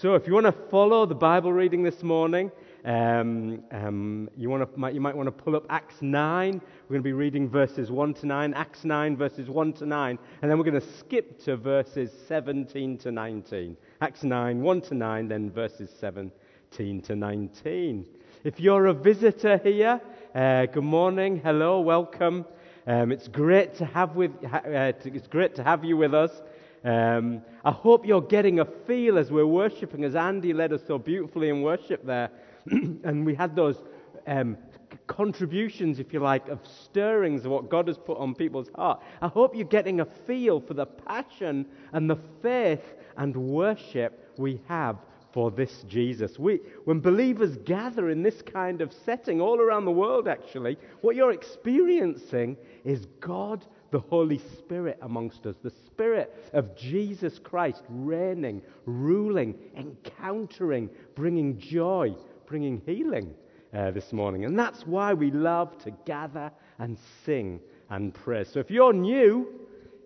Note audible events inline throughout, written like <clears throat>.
So, if you want to follow the Bible reading this morning, um, um, you, want to, you might want to pull up Acts 9. We're going to be reading verses 1 to 9. Acts 9, verses 1 to 9. And then we're going to skip to verses 17 to 19. Acts 9, 1 to 9, then verses 17 to 19. If you're a visitor here, uh, good morning, hello, welcome. Um, it's great to have with, uh, it's great to have you with us. Um, I hope you're getting a feel as we're worshiping, as Andy led us so beautifully in worship there. <clears throat> and we had those um, contributions, if you like, of stirrings of what God has put on people's heart. I hope you're getting a feel for the passion and the faith and worship we have for this Jesus. We, when believers gather in this kind of setting all around the world, actually, what you're experiencing is God the Holy Spirit amongst us, the Spirit of Jesus Christ reigning, ruling, encountering, bringing joy, bringing healing uh, this morning. And that's why we love to gather and sing and praise. So if you're new,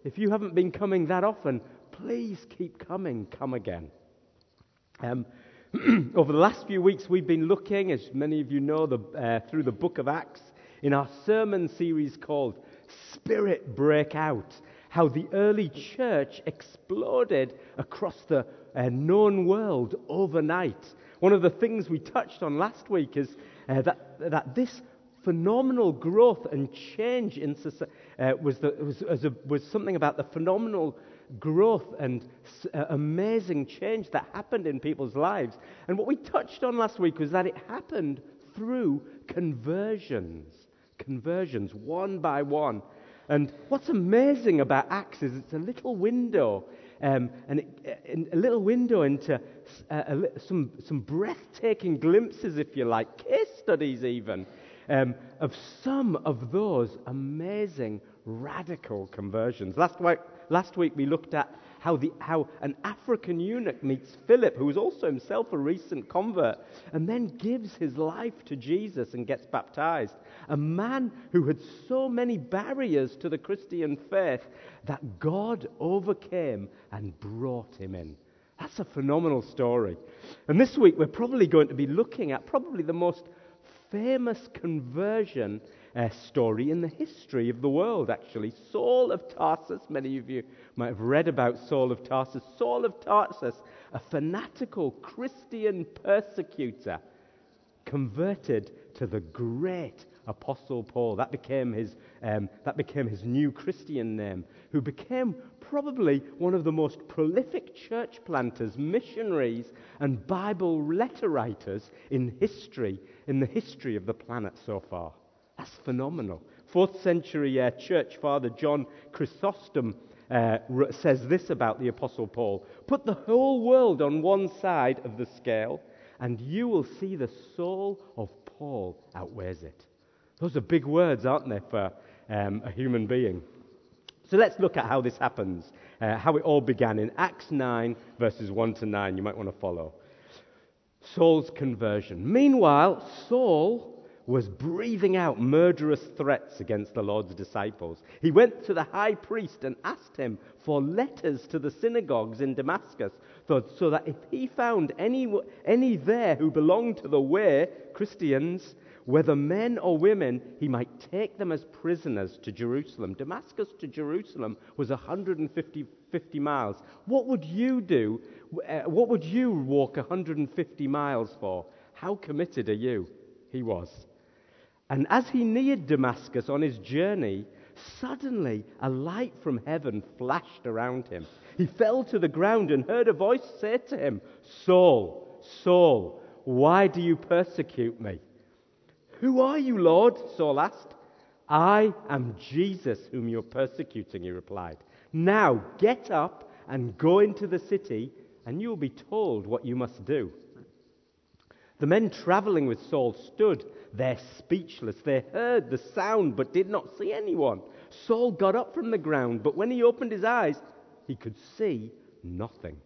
if you haven't been coming that often, please keep coming, come again. Um, <clears throat> over the last few weeks, we've been looking, as many of you know, the, uh, through the book of Acts in our sermon series called Spirit Break Out. How the early church exploded across the uh, known world overnight. One of the things we touched on last week is uh, that, that this phenomenal growth and change in society uh, was, the, was, a, was something about the phenomenal growth and uh, amazing change that happened in people's lives. And what we touched on last week was that it happened through conversions. Conversions, one by one. And what's amazing about Acts is it's a little window, um, and it, a little window into uh, some, some breathtaking glimpses, if you like, case studies even, um, of some of those amazing radical conversions. Last week, last week we looked at how, the, how an African eunuch meets Philip, who is also himself a recent convert, and then gives his life to Jesus and gets baptized. A man who had so many barriers to the Christian faith that God overcame and brought him in. That's a phenomenal story. And this week we're probably going to be looking at probably the most famous conversion uh, story in the history of the world, actually. Saul of Tarsus, many of you might have read about Saul of Tarsus. Saul of Tarsus, a fanatical Christian persecutor, converted to the great Apostle Paul. That became his, um, that became his new Christian name, who became probably one of the most prolific church planters, missionaries, and Bible letter writers in history, in the history of the planet so far. That's phenomenal. Fourth century uh, church father John Chrysostom uh, says this about the Apostle Paul Put the whole world on one side of the scale, and you will see the soul of Paul outweighs it. Those are big words, aren't they, for um, a human being? So let's look at how this happens, uh, how it all began in Acts 9, verses 1 to 9. You might want to follow. Saul's conversion. Meanwhile, Saul was breathing out murderous threats against the Lord's disciples. He went to the high priest and asked him for letters to the synagogues in Damascus, so that if he found any, any there who belonged to the way, Christians, whether men or women, he might take them as prisoners to Jerusalem. Damascus to Jerusalem was 150 50 miles. What would you do? Uh, what would you walk 150 miles for? How committed are you? He was. And as he neared Damascus on his journey, suddenly a light from heaven flashed around him. He fell to the ground and heard a voice say to him, Saul, Saul, why do you persecute me? Who are you, Lord? Saul asked. I am Jesus whom you're persecuting, he replied. Now get up and go into the city, and you will be told what you must do. The men traveling with Saul stood there speechless. They heard the sound but did not see anyone. Saul got up from the ground, but when he opened his eyes, he could see nothing.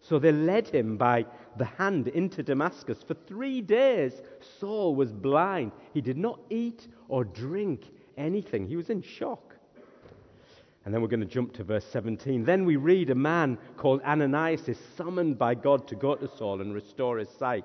So they led him by the hand into Damascus. For three days, Saul was blind. He did not eat or drink anything, he was in shock. And then we're going to jump to verse 17. Then we read a man called Ananias is summoned by God to go to Saul and restore his sight.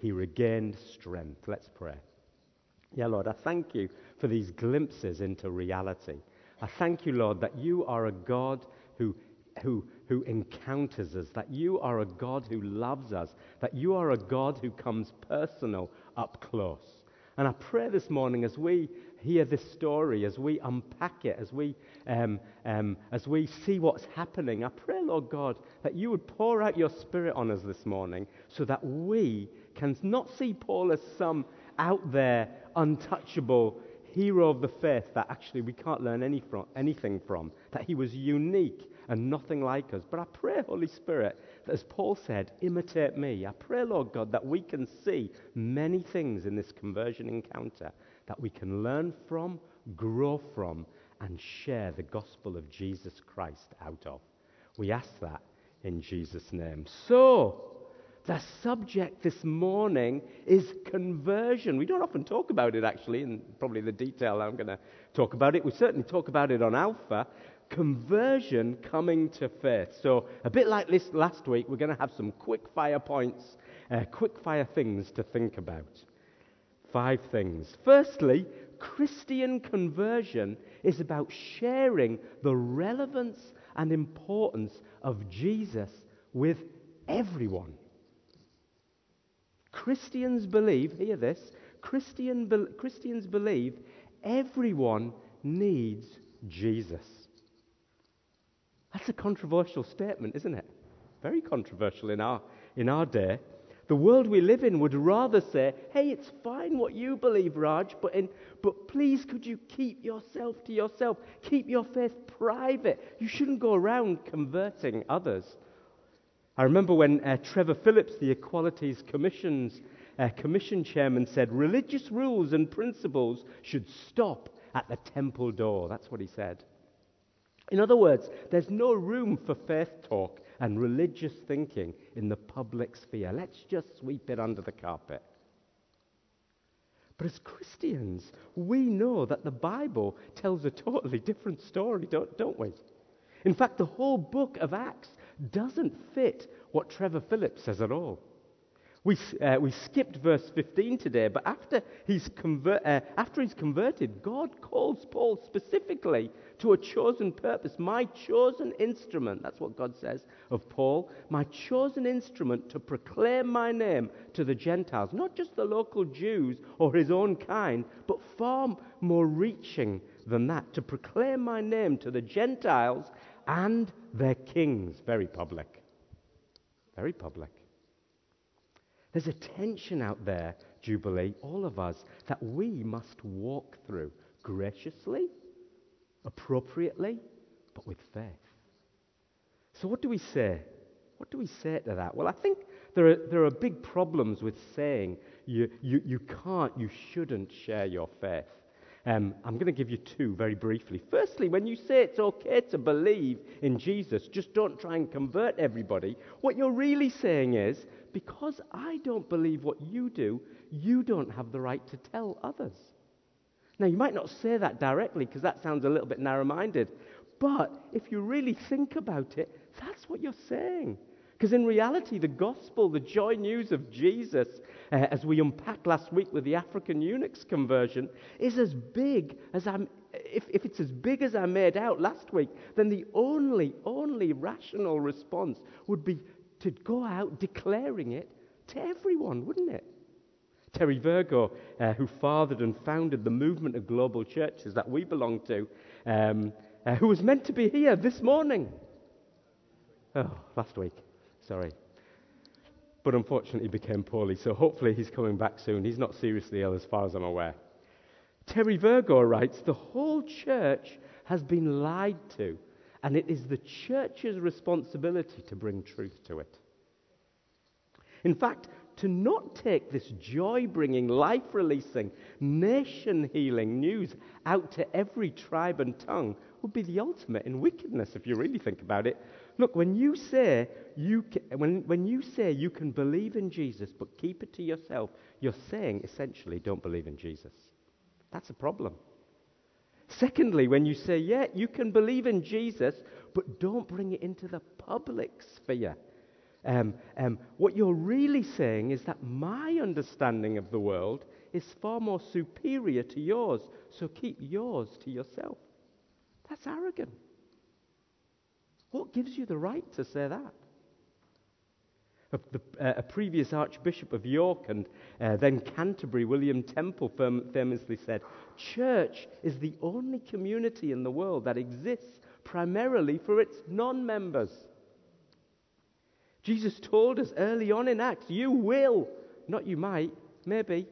he regained strength. Let's pray. Yeah, Lord, I thank you for these glimpses into reality. I thank you, Lord, that you are a God who, who, who encounters us, that you are a God who loves us, that you are a God who comes personal up close. And I pray this morning as we hear this story, as we unpack it, as we, um, um, as we see what's happening, I pray, Lord God, that you would pour out your spirit on us this morning so that we can not see Paul as some out there, untouchable hero of the faith that actually we can't learn any from, anything from, that he was unique and nothing like us. But I pray, Holy Spirit, that as Paul said, imitate me. I pray, Lord God, that we can see many things in this conversion encounter that we can learn from, grow from, and share the gospel of Jesus Christ out of. We ask that in Jesus' name. So, the subject this morning is conversion. We don't often talk about it, actually, in probably the detail I'm going to talk about it. We certainly talk about it on Alpha. Conversion coming to faith. So, a bit like this last week, we're going to have some quick fire points, uh, quick fire things to think about. Five things. Firstly, Christian conversion is about sharing the relevance and importance of Jesus with everyone. Christians believe, hear this, Christian, be, Christians believe everyone needs Jesus. That's a controversial statement, isn't it? Very controversial in our, in our day. The world we live in would rather say, hey, it's fine what you believe, Raj, but, in, but please could you keep yourself to yourself? Keep your faith private. You shouldn't go around converting others. I remember when uh, Trevor Phillips, the Equalities Commission's uh, Commission chairman, said religious rules and principles should stop at the temple door. That's what he said. In other words, there's no room for faith talk and religious thinking in the public sphere. Let's just sweep it under the carpet. But as Christians, we know that the Bible tells a totally different story, don't, don't we? In fact, the whole book of Acts doesn't fit what Trevor Phillips says at all. We, uh, we skipped verse 15 today, but after he's, conver- uh, after he's converted, God calls Paul specifically to a chosen purpose. My chosen instrument, that's what God says of Paul, my chosen instrument to proclaim my name to the Gentiles, not just the local Jews or his own kind, but far more reaching than that, to proclaim my name to the Gentiles and their kings. Very public. Very public. There's a tension out there, Jubilee, all of us, that we must walk through graciously, appropriately, but with faith. So, what do we say? What do we say to that? Well, I think there are, there are big problems with saying you, you, you can't, you shouldn't share your faith. Um, I'm going to give you two very briefly. Firstly, when you say it's okay to believe in Jesus, just don't try and convert everybody, what you're really saying is because I don't believe what you do, you don't have the right to tell others. Now, you might not say that directly because that sounds a little bit narrow minded, but if you really think about it, that's what you're saying. Because in reality, the gospel, the joy news of Jesus, uh, as we unpacked last week with the African eunuch's conversion, is as big as I'm. If, if it's as big as I made out last week, then the only, only rational response would be to go out declaring it to everyone, wouldn't it? Terry Virgo, uh, who fathered and founded the movement of global churches that we belong to, um, uh, who was meant to be here this morning. Oh, last week. Sorry. But unfortunately became poorly, so hopefully he's coming back soon. He's not seriously ill as far as I'm aware. Terry Virgo writes The whole church has been lied to and it is the church's responsibility to bring truth to it. In fact, to not take this joy bringing, life releasing, nation healing news out to every tribe and tongue would be the ultimate in wickedness if you really think about it. Look, when you say you can, when, when you say you can believe in Jesus but keep it to yourself, you're saying essentially don't believe in Jesus. That's a problem. Secondly, when you say, yeah, you can believe in Jesus, but don't bring it into the public sphere. Um, um, what you're really saying is that my understanding of the world is far more superior to yours, so keep yours to yourself. That's arrogant. What gives you the right to say that? Uh, a previous Archbishop of York and uh, then Canterbury, William Temple, famously said, Church is the only community in the world that exists primarily for its non members. Jesus told us early on in Acts, you will, not you might, maybe.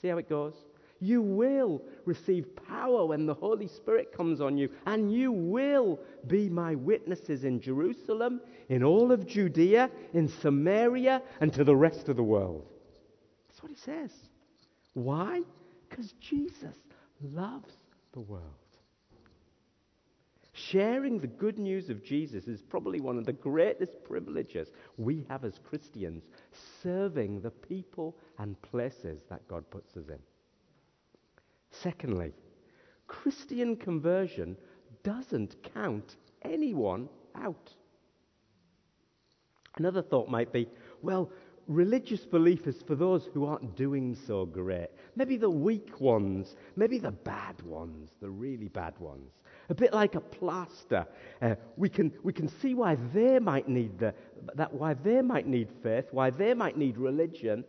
See how it goes. You will receive power when the Holy Spirit comes on you, and you will be my witnesses in Jerusalem, in all of Judea, in Samaria, and to the rest of the world. That's what he says. Why? Because Jesus loves the world. Sharing the good news of Jesus is probably one of the greatest privileges we have as Christians, serving the people and places that God puts us in. Secondly, Christian conversion doesn't count anyone out. Another thought might be well, religious belief is for those who aren't doing so great. Maybe the weak ones, maybe the bad ones, the really bad ones. A bit like a plaster. Uh, we, can, we can see why they might need the, that, why they might need faith, why they might need religion.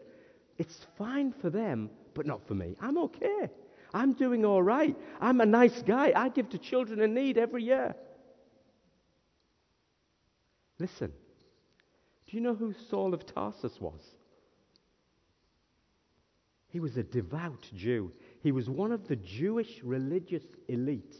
It's fine for them, but not for me. I'm okay. I'm doing all right. I'm a nice guy. I give to children in need every year. Listen, do you know who Saul of Tarsus was? He was a devout Jew. He was one of the Jewish religious elite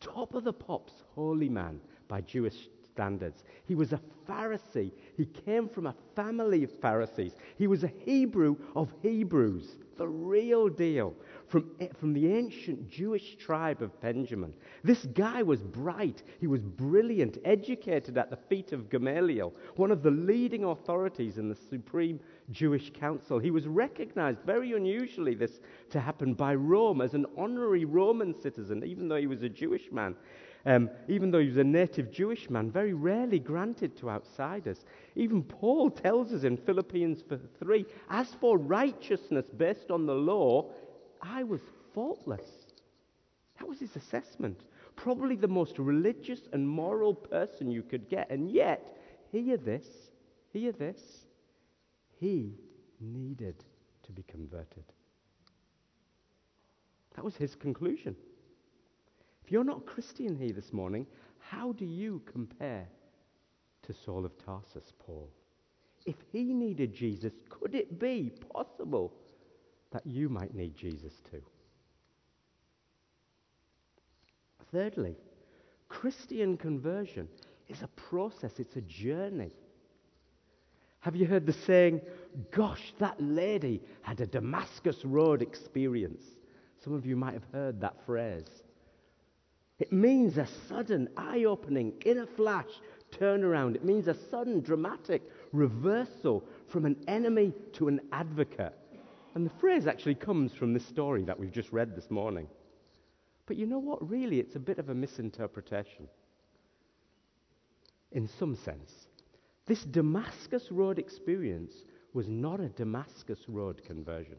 top of the pops holy man by Jewish standards. He was a Pharisee. He came from a family of Pharisees. He was a Hebrew of Hebrews, the real deal, from, eh, from the ancient Jewish tribe of Benjamin. This guy was bright. He was brilliant, educated at the feet of Gamaliel, one of the leading authorities in the supreme Jewish council. He was recognized, very unusually, this to happen by Rome as an honorary Roman citizen, even though he was a Jewish man. Um, even though he was a native Jewish man, very rarely granted to outsiders. Even Paul tells us in Philippians 3 as for righteousness based on the law, I was faultless. That was his assessment. Probably the most religious and moral person you could get. And yet, hear this, hear this. He needed to be converted. That was his conclusion. You're not Christian here this morning, how do you compare to Saul of Tarsus, Paul? If he needed Jesus, could it be possible that you might need Jesus too? Thirdly, Christian conversion is a process, it's a journey. Have you heard the saying, Gosh, that lady had a Damascus Road experience? Some of you might have heard that phrase. It means a sudden, eye opening, in a flash turnaround. It means a sudden, dramatic reversal from an enemy to an advocate. And the phrase actually comes from this story that we've just read this morning. But you know what? Really, it's a bit of a misinterpretation. In some sense, this Damascus Road experience was not a Damascus Road conversion.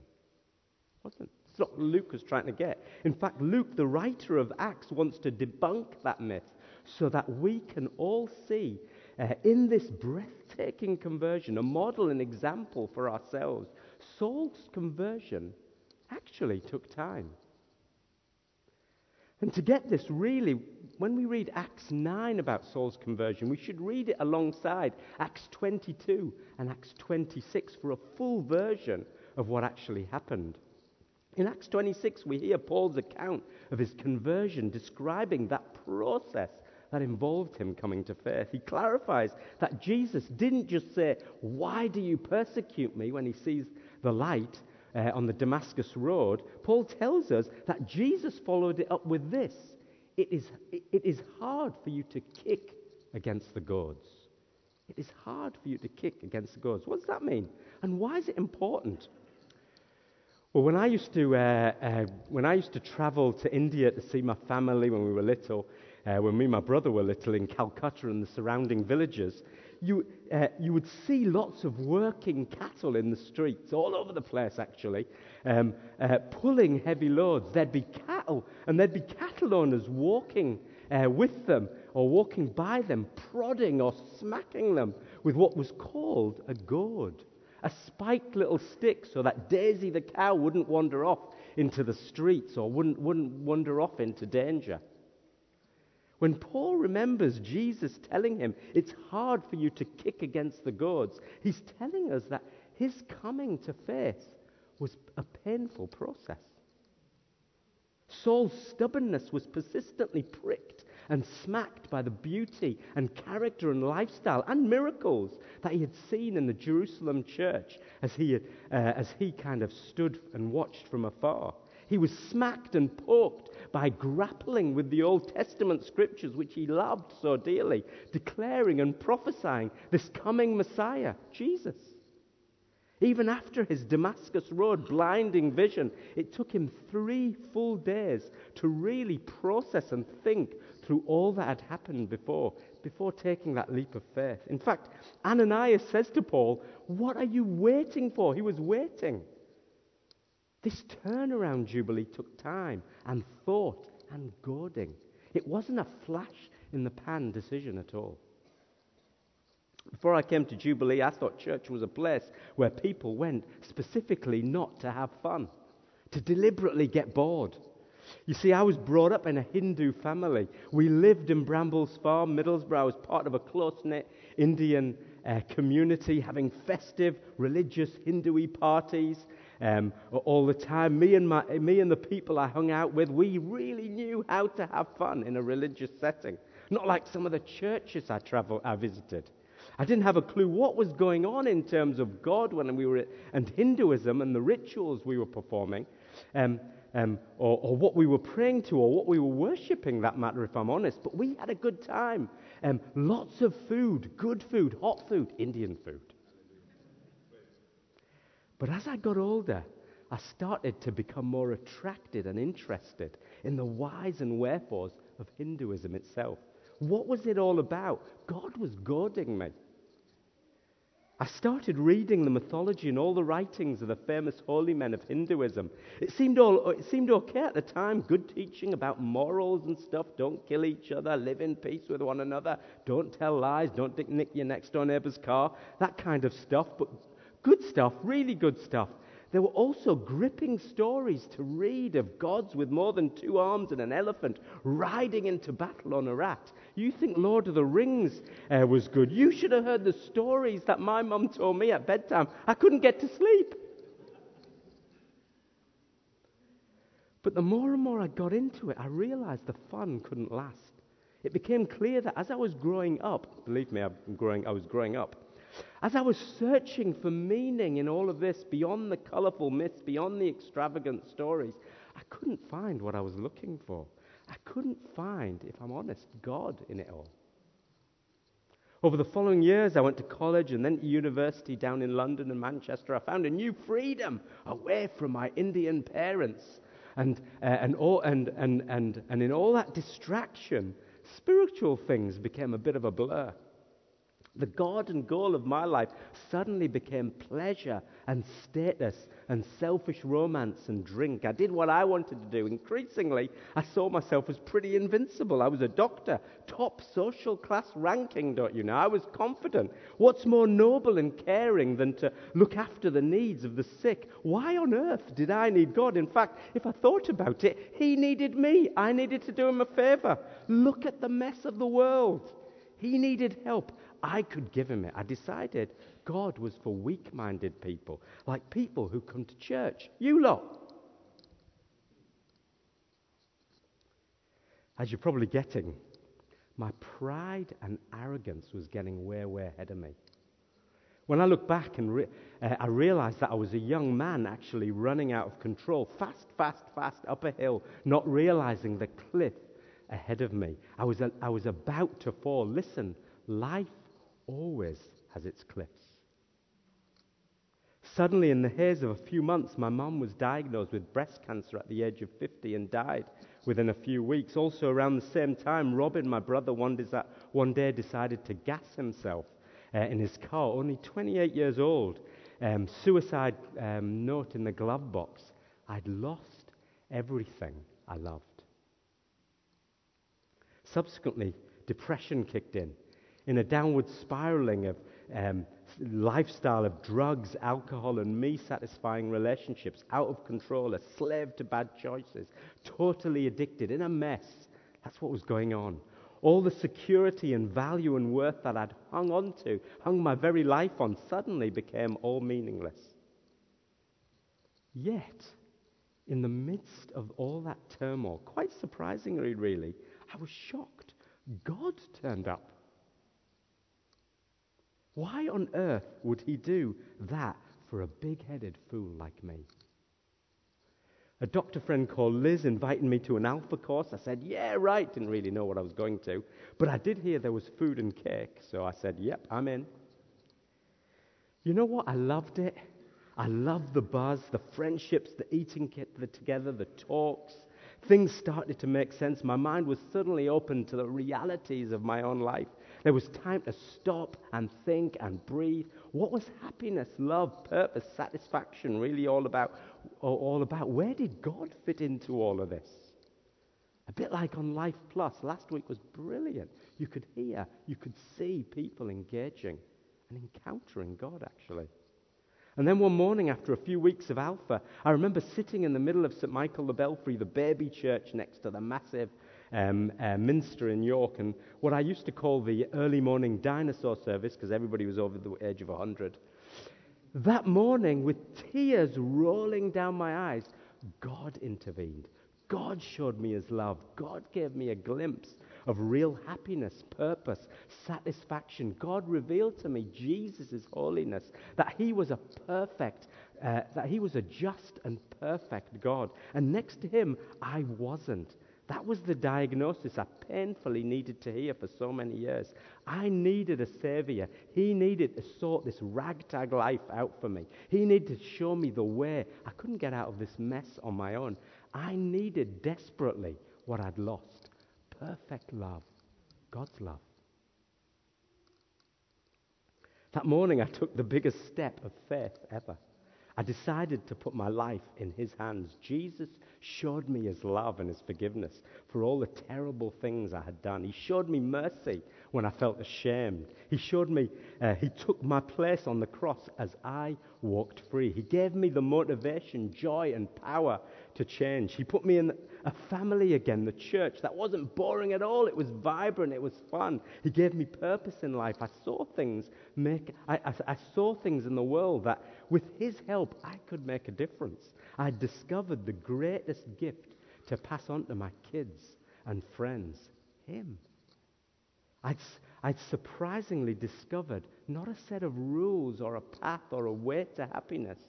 Wasn't. It's not Luke was trying to get. In fact, Luke, the writer of Acts, wants to debunk that myth so that we can all see uh, in this breathtaking conversion a model, an example for ourselves. Saul's conversion actually took time. And to get this, really, when we read Acts 9 about Saul's conversion, we should read it alongside Acts 22 and Acts 26 for a full version of what actually happened. In Acts 26, we hear Paul's account of his conversion, describing that process that involved him coming to faith. He clarifies that Jesus didn't just say, Why do you persecute me when he sees the light uh, on the Damascus road? Paul tells us that Jesus followed it up with this it is, it is hard for you to kick against the goads. It is hard for you to kick against the goads. What does that mean? And why is it important? Well, when I used to, uh, uh, when I used to travel to India to see my family when we were little, uh, when me and my brother were little in Calcutta and the surrounding villages, you, uh, you would see lots of working cattle in the streets, all over the place actually, um, uh, pulling heavy loads. There'd be cattle, and there'd be cattle owners walking uh, with them or walking by them, prodding or smacking them with what was called a goad a spiked little stick so that Daisy the cow wouldn't wander off into the streets or wouldn't, wouldn't wander off into danger. When Paul remembers Jesus telling him, it's hard for you to kick against the goads, he's telling us that his coming to faith was a painful process. Saul's stubbornness was persistently pricked and smacked by the beauty and character and lifestyle and miracles that he had seen in the Jerusalem church as he, uh, as he kind of stood and watched from afar. He was smacked and poked by grappling with the Old Testament scriptures, which he loved so dearly, declaring and prophesying this coming Messiah, Jesus. Even after his Damascus Road blinding vision, it took him three full days to really process and think through all that had happened before, before taking that leap of faith. In fact, Ananias says to Paul, What are you waiting for? He was waiting. This turnaround jubilee took time and thought and goading. It wasn't a flash in the pan decision at all. Before I came to Jubilee, I thought church was a place where people went specifically not to have fun, to deliberately get bored. You see, I was brought up in a Hindu family. We lived in Brambles Farm, Middlesbrough. I was part of a close knit Indian uh, community having festive, religious Hindu parties um, all the time. Me and, my, me and the people I hung out with, we really knew how to have fun in a religious setting. Not like some of the churches I, travel, I visited. I didn't have a clue what was going on in terms of God when we were, and Hinduism and the rituals we were performing. Um, um, or, or, what we were praying to or what we were worshipping, that matter, if I'm honest. But we had a good time. Um, lots of food, good food, hot food, Indian food. But as I got older, I started to become more attracted and interested in the whys and wherefores of Hinduism itself. What was it all about? God was goading me. I started reading the mythology and all the writings of the famous holy men of Hinduism. It seemed, all, it seemed okay at the time, good teaching about morals and stuff. Don't kill each other, live in peace with one another, don't tell lies, don't nick your next door neighbor's car, that kind of stuff. But good stuff, really good stuff. There were also gripping stories to read of gods with more than two arms and an elephant riding into battle on a rat. You think Lord of the Rings uh, was good. You should have heard the stories that my mum told me at bedtime. I couldn't get to sleep. But the more and more I got into it, I realized the fun couldn't last. It became clear that as I was growing up, believe me, I'm growing, I was growing up, as I was searching for meaning in all of this, beyond the colorful myths, beyond the extravagant stories, I couldn't find what I was looking for. I couldn't find, if I'm honest, God in it all. Over the following years, I went to college and then to university down in London and Manchester. I found a new freedom away from my Indian parents. And, uh, and, all, and, and, and, and in all that distraction, spiritual things became a bit of a blur. The God and goal of my life suddenly became pleasure and status and selfish romance and drink. I did what I wanted to do. Increasingly, I saw myself as pretty invincible. I was a doctor, top social class ranking, don't you know? I was confident. What's more noble and caring than to look after the needs of the sick? Why on earth did I need God? In fact, if I thought about it, He needed me. I needed to do Him a favor. Look at the mess of the world. He needed help. I could give him it. I decided God was for weak minded people, like people who come to church. You lot. As you're probably getting, my pride and arrogance was getting way, way ahead of me. When I look back and re- uh, I realized that I was a young man actually running out of control, fast, fast, fast up a hill, not realizing the cliff ahead of me. I was, a, I was about to fall. Listen, life always has its cliffs. Suddenly, in the haze of a few months, my mum was diagnosed with breast cancer at the age of 50 and died within a few weeks. Also, around the same time, Robin, my brother, one, one day decided to gas himself uh, in his car, only 28 years old. Um, suicide um, note in the glove box. I'd lost everything I loved. Subsequently, depression kicked in. In a downward spiraling of um, lifestyle of drugs, alcohol, and me satisfying relationships, out of control, a slave to bad choices, totally addicted, in a mess. That's what was going on. All the security and value and worth that I'd hung on to, hung my very life on, suddenly became all meaningless. Yet, in the midst of all that turmoil, quite surprisingly, really, I was shocked. God turned up. Why on earth would he do that for a big headed fool like me? A doctor friend called Liz invited me to an alpha course. I said, Yeah, right. Didn't really know what I was going to. But I did hear there was food and cake. So I said, Yep, I'm in. You know what? I loved it. I loved the buzz, the friendships, the eating together, the talks. Things started to make sense. My mind was suddenly open to the realities of my own life. There was time to stop and think and breathe. What was happiness, love, purpose, satisfaction really all about? All about? Where did God fit into all of this? A bit like on Life Plus, last week was brilliant. You could hear, you could see people engaging and encountering God actually. And then one morning, after a few weeks of Alpha, I remember sitting in the middle of St. Michael the Belfrey, the baby church next to the massive um, uh, Minster in York, and what I used to call the early morning dinosaur service, because everybody was over the age of 100. That morning, with tears rolling down my eyes, God intervened. God showed me his love. God gave me a glimpse of real happiness, purpose, satisfaction. God revealed to me Jesus' holiness, that he was a perfect, uh, that he was a just and perfect God. And next to him, I wasn't. That was the diagnosis I painfully needed to hear for so many years. I needed a savior. He needed to sort this ragtag life out for me. He needed to show me the way. I couldn't get out of this mess on my own. I needed desperately what I'd lost perfect love, God's love. That morning, I took the biggest step of faith ever. I decided to put my life in His hands. Jesus showed me His love and His forgiveness for all the terrible things I had done. He showed me mercy when I felt ashamed. He showed me, uh, He took my place on the cross as I walked free. He gave me the motivation, joy, and power to change. He put me in a family again, the church. That wasn't boring at all. It was vibrant. It was fun. He gave me purpose in life. I saw things make, I, I, I saw things in the world that with His help I could make a difference. I discovered the greatest gift to pass on to my kids and friends Him. I'd, I'd surprisingly discovered not a set of rules or a path or a way to happiness,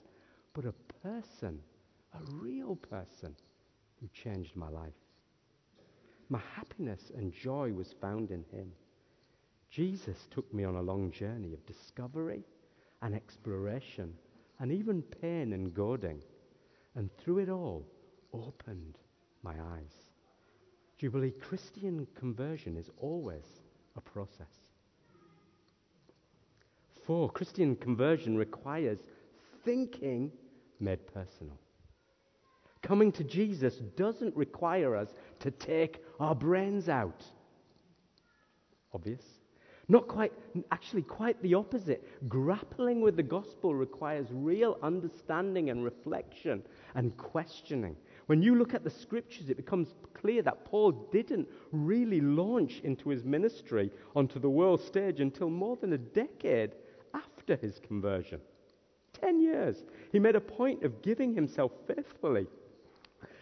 but a person, a real person who changed my life. My happiness and joy was found in him. Jesus took me on a long journey of discovery and exploration and even pain and goading, and through it all, opened my eyes. Jubilee Christian conversion is always a process. Four, Christian conversion requires thinking made personal. Coming to Jesus doesn't require us to take our brains out. Obvious. Not quite, actually, quite the opposite. Grappling with the gospel requires real understanding and reflection and questioning. When you look at the scriptures, it becomes clear that Paul didn't really launch into his ministry onto the world stage until more than a decade after his conversion. Ten years. He made a point of giving himself faithfully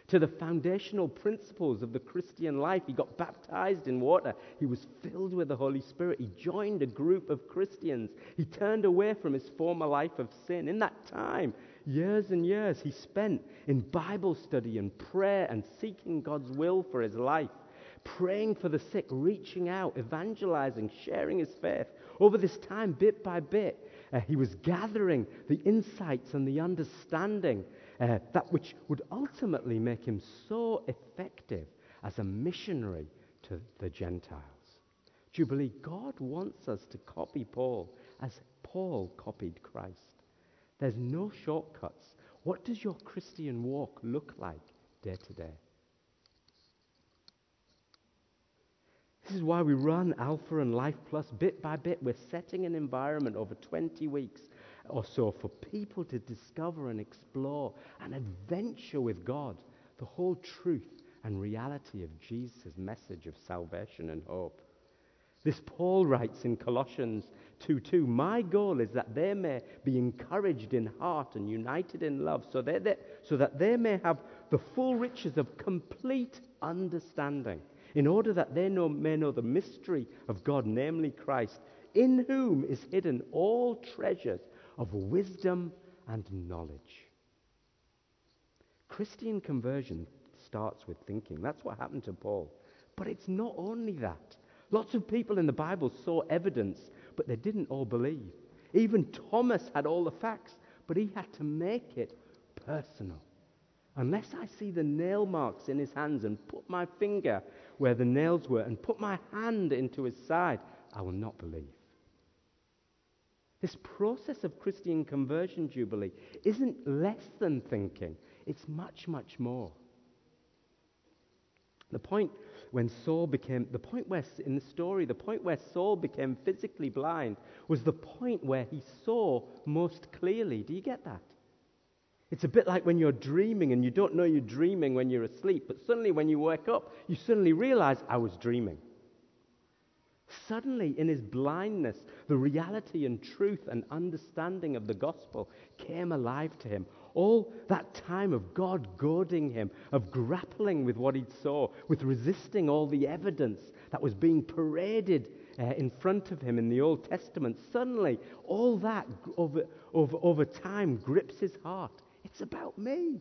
to the foundational principles of the Christian life. He got baptized in water. He was filled with the Holy Spirit. He joined a group of Christians. He turned away from his former life of sin. In that time, years and years, he spent in Bible study and prayer and seeking God's will for his life praying for the sick, reaching out, evangelizing, sharing his faith. Over this time, bit by bit, uh, he was gathering the insights and the understanding uh, that which would ultimately make him so effective as a missionary to the Gentiles. Believe God wants us to copy Paul as Paul copied Christ? There's no shortcuts. What does your Christian walk look like day to day? This is why we run Alpha and Life Plus bit by bit. We're setting an environment over 20 weeks or so for people to discover and explore and adventure with God the whole truth and reality of Jesus' message of salvation and hope. This Paul writes in Colossians 2 2 My goal is that they may be encouraged in heart and united in love, so, they, so that they may have the full riches of complete understanding in order that they know, may know the mystery of God, namely Christ, in whom is hidden all treasures of wisdom and knowledge. Christian conversion starts with thinking. That's what happened to Paul. But it's not only that. Lots of people in the Bible saw evidence, but they didn't all believe. Even Thomas had all the facts, but he had to make it personal. Unless I see the nail marks in his hands and put my finger where the nails were and put my hand into his side, I will not believe. This process of Christian conversion, Jubilee, isn't less than thinking, it's much, much more. The point when Saul became, the point where, in the story, the point where Saul became physically blind was the point where he saw most clearly. Do you get that? It's a bit like when you're dreaming and you don't know you're dreaming when you're asleep, but suddenly when you wake up, you suddenly realize, I was dreaming. Suddenly, in his blindness, the reality and truth and understanding of the gospel came alive to him. All that time of God goading him, of grappling with what he saw, with resisting all the evidence that was being paraded uh, in front of him in the Old Testament, suddenly all that over, over, over time grips his heart it's about me.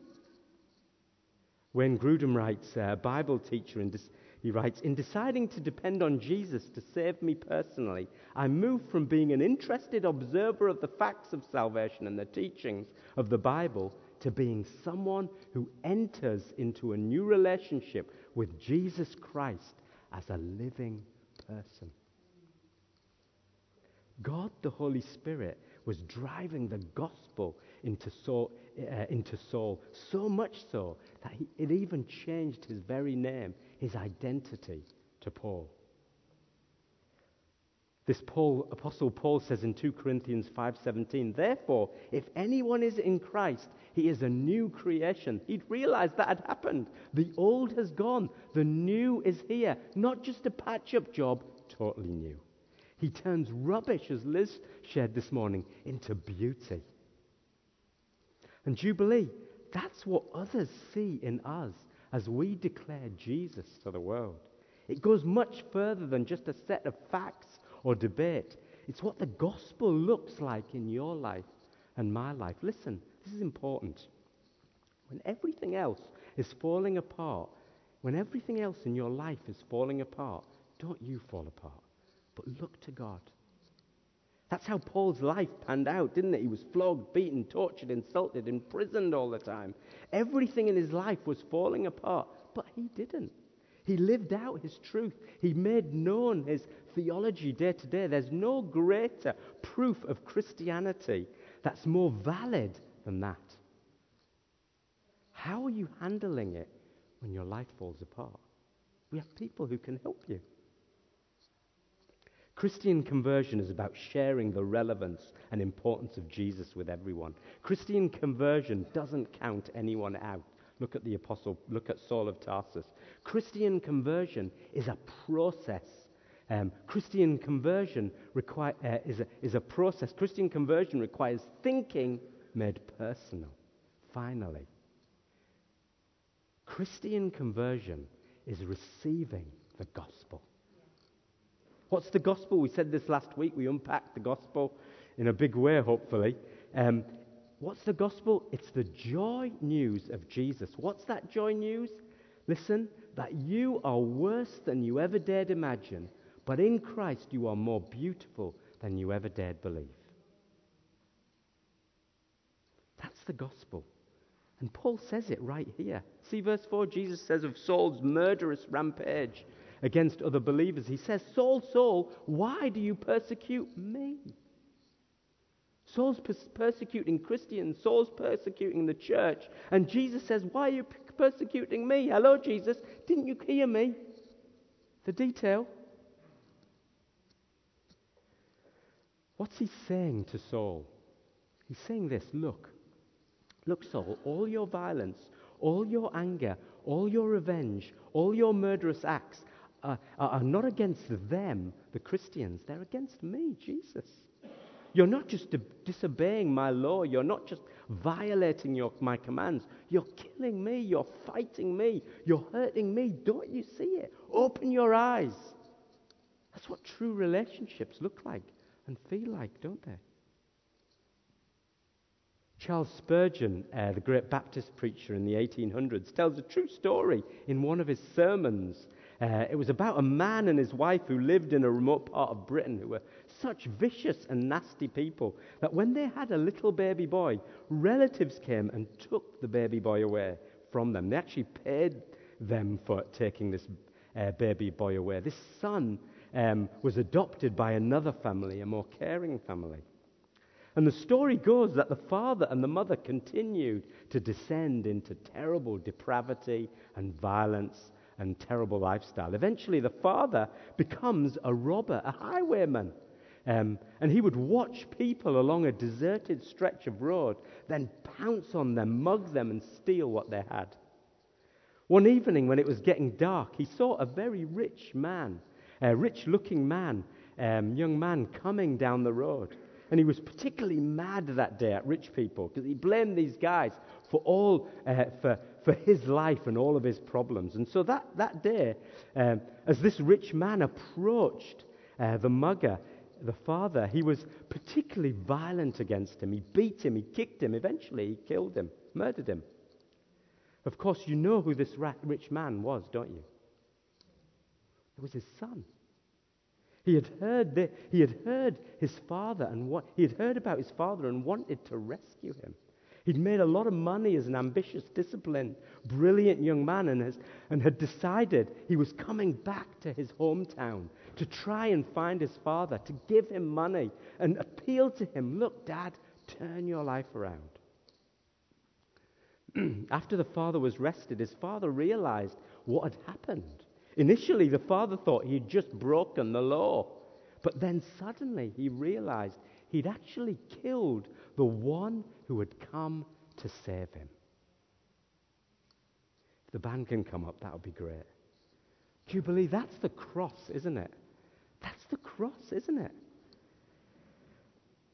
Wayne Grudem writes, a Bible teacher, and he writes, In deciding to depend on Jesus to save me personally, I moved from being an interested observer of the facts of salvation and the teachings of the Bible to being someone who enters into a new relationship with Jesus Christ as a living person. God the Holy Spirit was driving the gospel into Saul, uh, into Saul so much so that he, it even changed his very name, his identity, to Paul. This Paul, Apostle Paul says in 2 Corinthians 5:17, "Therefore, if anyone is in Christ, he is a new creation." He'd realized that had happened. The old has gone, the new is here. Not just a patch-up job, totally new. He turns rubbish, as Liz shared this morning, into beauty. And Jubilee, that's what others see in us as we declare Jesus to the world. It goes much further than just a set of facts or debate. It's what the gospel looks like in your life and my life. Listen, this is important. When everything else is falling apart, when everything else in your life is falling apart, don't you fall apart but look to God. That's how Paul's life panned out, didn't it? He was flogged, beaten, tortured, insulted, imprisoned all the time. Everything in his life was falling apart, but he didn't. He lived out his truth. He made known his theology day to day. There's no greater proof of Christianity that's more valid than that. How are you handling it when your life falls apart? We have people who can help you. Christian conversion is about sharing the relevance and importance of Jesus with everyone. Christian conversion doesn't count anyone out. Look at the apostle, look at Saul of Tarsus. Christian conversion is a process. Um, Christian conversion uh, is, a, is a process. Christian conversion requires thinking made personal. Finally, Christian conversion is receiving the gospel. What's the gospel? We said this last week. We unpacked the gospel in a big way, hopefully. Um, what's the gospel? It's the joy news of Jesus. What's that joy news? Listen, that you are worse than you ever dared imagine, but in Christ you are more beautiful than you ever dared believe. That's the gospel. And Paul says it right here. See verse 4 Jesus says of Saul's murderous rampage against other believers, he says, Saul, Saul, why do you persecute me? Saul's persecuting Christians, Saul's persecuting the church. And Jesus says, Why are you persecuting me? Hello, Jesus. Didn't you hear me? The detail. What's he saying to Saul? He's saying this Look, look, Saul, all your violence, all your anger, all your revenge, all your murderous acts are, are not against them, the Christians, they're against me, Jesus. You're not just disobeying my law. You're not just violating your, my commands. You're killing me. You're fighting me. You're hurting me. Don't you see it? Open your eyes. That's what true relationships look like and feel like, don't they? Charles Spurgeon, uh, the great Baptist preacher in the 1800s, tells a true story in one of his sermons. Uh, it was about a man and his wife who lived in a remote part of Britain who were such vicious and nasty people that when they had a little baby boy, relatives came and took the baby boy away from them. They actually paid them for taking this uh, baby boy away. This son um, was adopted by another family, a more caring family. And the story goes that the father and the mother continued to descend into terrible depravity and violence and terrible lifestyle. Eventually, the father becomes a robber, a highwayman. Um, and he would watch people along a deserted stretch of road, then pounce on them, mug them, and steal what they had. One evening, when it was getting dark, he saw a very rich man, a rich looking man, um, young man, coming down the road. And he was particularly mad that day at rich people because he blamed these guys for all, uh, for, for his life and all of his problems. And so that, that day, um, as this rich man approached uh, the mugger, the father, he was particularly violent against him. He beat him, he kicked him, eventually he killed him, murdered him. Of course, you know who this rich man was, don't you? It was his son. He had heard, the, he had heard his father and what, he had heard about his father and wanted to rescue him. He'd made a lot of money as an ambitious, disciplined, brilliant young man and, has, and had decided he was coming back to his hometown to try and find his father, to give him money and appeal to him Look, Dad, turn your life around. <clears throat> After the father was rested, his father realized what had happened. Initially, the father thought he'd just broken the law. But then suddenly he realized he'd actually killed the one who had come to save him. If the band can come up, that would be great. Do you believe that's the cross, isn't it? That's the cross, isn't it?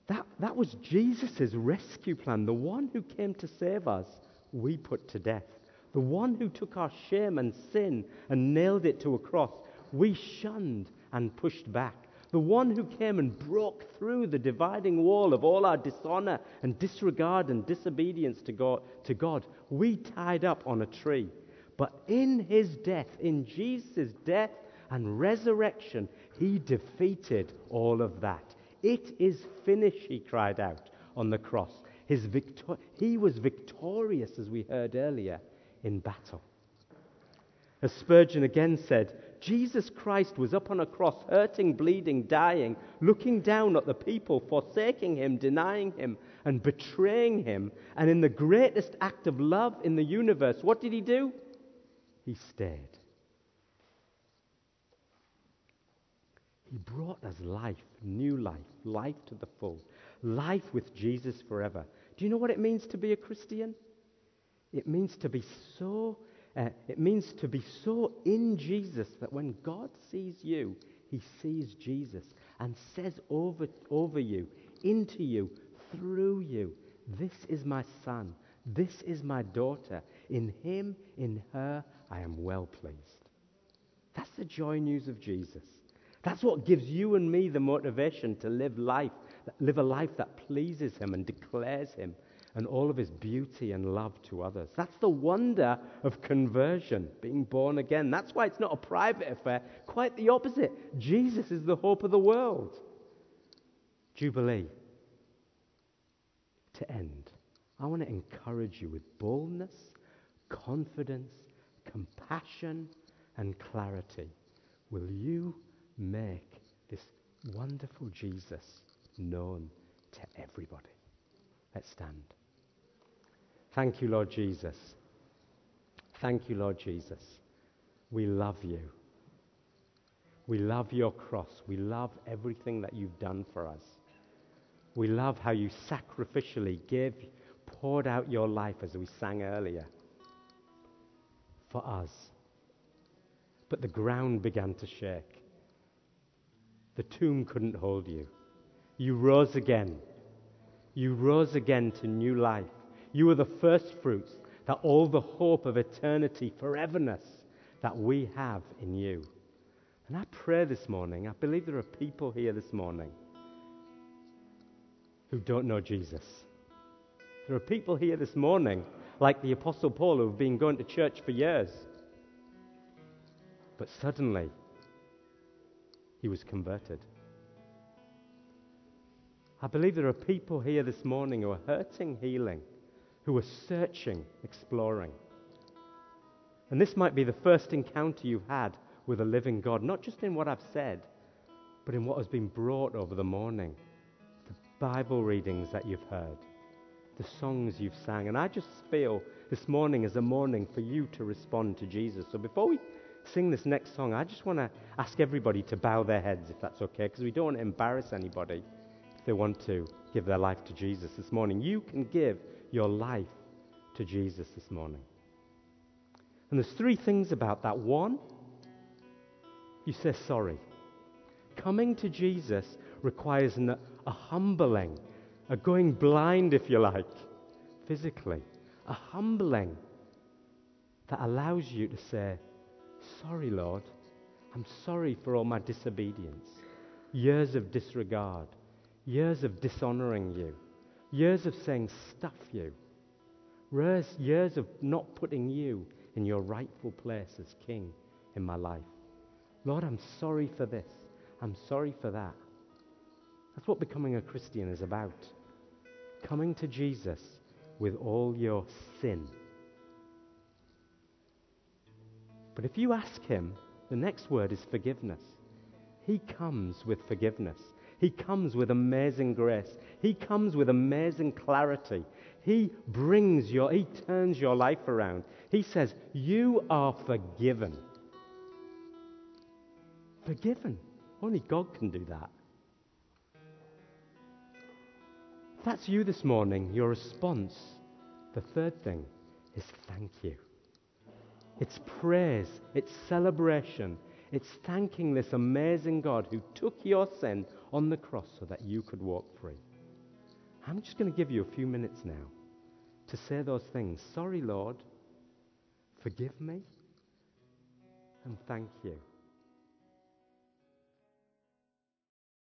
That, that was Jesus' rescue plan. The one who came to save us, we put to death. The one who took our shame and sin and nailed it to a cross, we shunned and pushed back. The one who came and broke through the dividing wall of all our dishonor and disregard and disobedience to God, to God, we tied up on a tree. But in his death, in Jesus' death and resurrection, he defeated all of that. It is finished, he cried out on the cross. His victor- he was victorious, as we heard earlier in battle. As Spurgeon again said, Jesus Christ was up on a cross, hurting, bleeding, dying, looking down at the people, forsaking him, denying him, and betraying him. And in the greatest act of love in the universe, what did he do? He stayed. He brought us life, new life, life to the full, life with Jesus forever. Do you know what it means to be a Christian? It means to be so, uh, it means to be so in Jesus that when God sees you, he sees Jesus and says over, over you, into you, through you, this is my son, this is my daughter. In him, in her, I am well pleased. That's the joy news of Jesus. That's what gives you and me the motivation to live life, live a life that pleases him and declares him and all of his beauty and love to others. That's the wonder of conversion, being born again. That's why it's not a private affair, quite the opposite. Jesus is the hope of the world. Jubilee. To end, I want to encourage you with boldness, confidence, compassion, and clarity. Will you make this wonderful Jesus known to everybody? Let's stand. Thank you, Lord Jesus. Thank you, Lord Jesus. We love you. We love your cross. We love everything that you've done for us. We love how you sacrificially gave, poured out your life as we sang earlier for us. But the ground began to shake. The tomb couldn't hold you. You rose again. You rose again to new life. You are the first fruits that all the hope of eternity, foreverness that we have in you. And I pray this morning, I believe there are people here this morning who don't know Jesus. There are people here this morning, like the Apostle Paul, who have been going to church for years. But suddenly, he was converted. I believe there are people here this morning who are hurting, healing who are searching, exploring. And this might be the first encounter you've had with a living God, not just in what I've said, but in what has been brought over the morning the Bible readings that you've heard, the songs you've sang. And I just feel this morning is a morning for you to respond to Jesus. So before we sing this next song, I just want to ask everybody to bow their heads, if that's okay, because we don't want to embarrass anybody if they want to give their life to Jesus this morning. You can give your life to Jesus this morning. And there's three things about that. One, you say sorry. Coming to Jesus requires an, a humbling, a going blind, if you like, physically, a humbling that allows you to say, Sorry, Lord. I'm sorry for all my disobedience, years of disregard, years of dishonoring you. Years of saying, stuff you. Years, of not putting you in your rightful place as king in my life. Lord, I'm sorry for this. I'm sorry for that. That's what becoming a Christian is about. Coming to Jesus with all your sin. But if you ask him, the next word is forgiveness. He comes with forgiveness. He comes with amazing grace. He comes with amazing clarity. He brings your, he turns your life around. He says, You are forgiven. Forgiven. Only God can do that. If that's you this morning, your response, the third thing, is thank you. It's praise, it's celebration, it's thanking this amazing God who took your sin on the cross so that you could walk free. I'm just going to give you a few minutes now to say those things. Sorry, Lord. Forgive me. And thank you.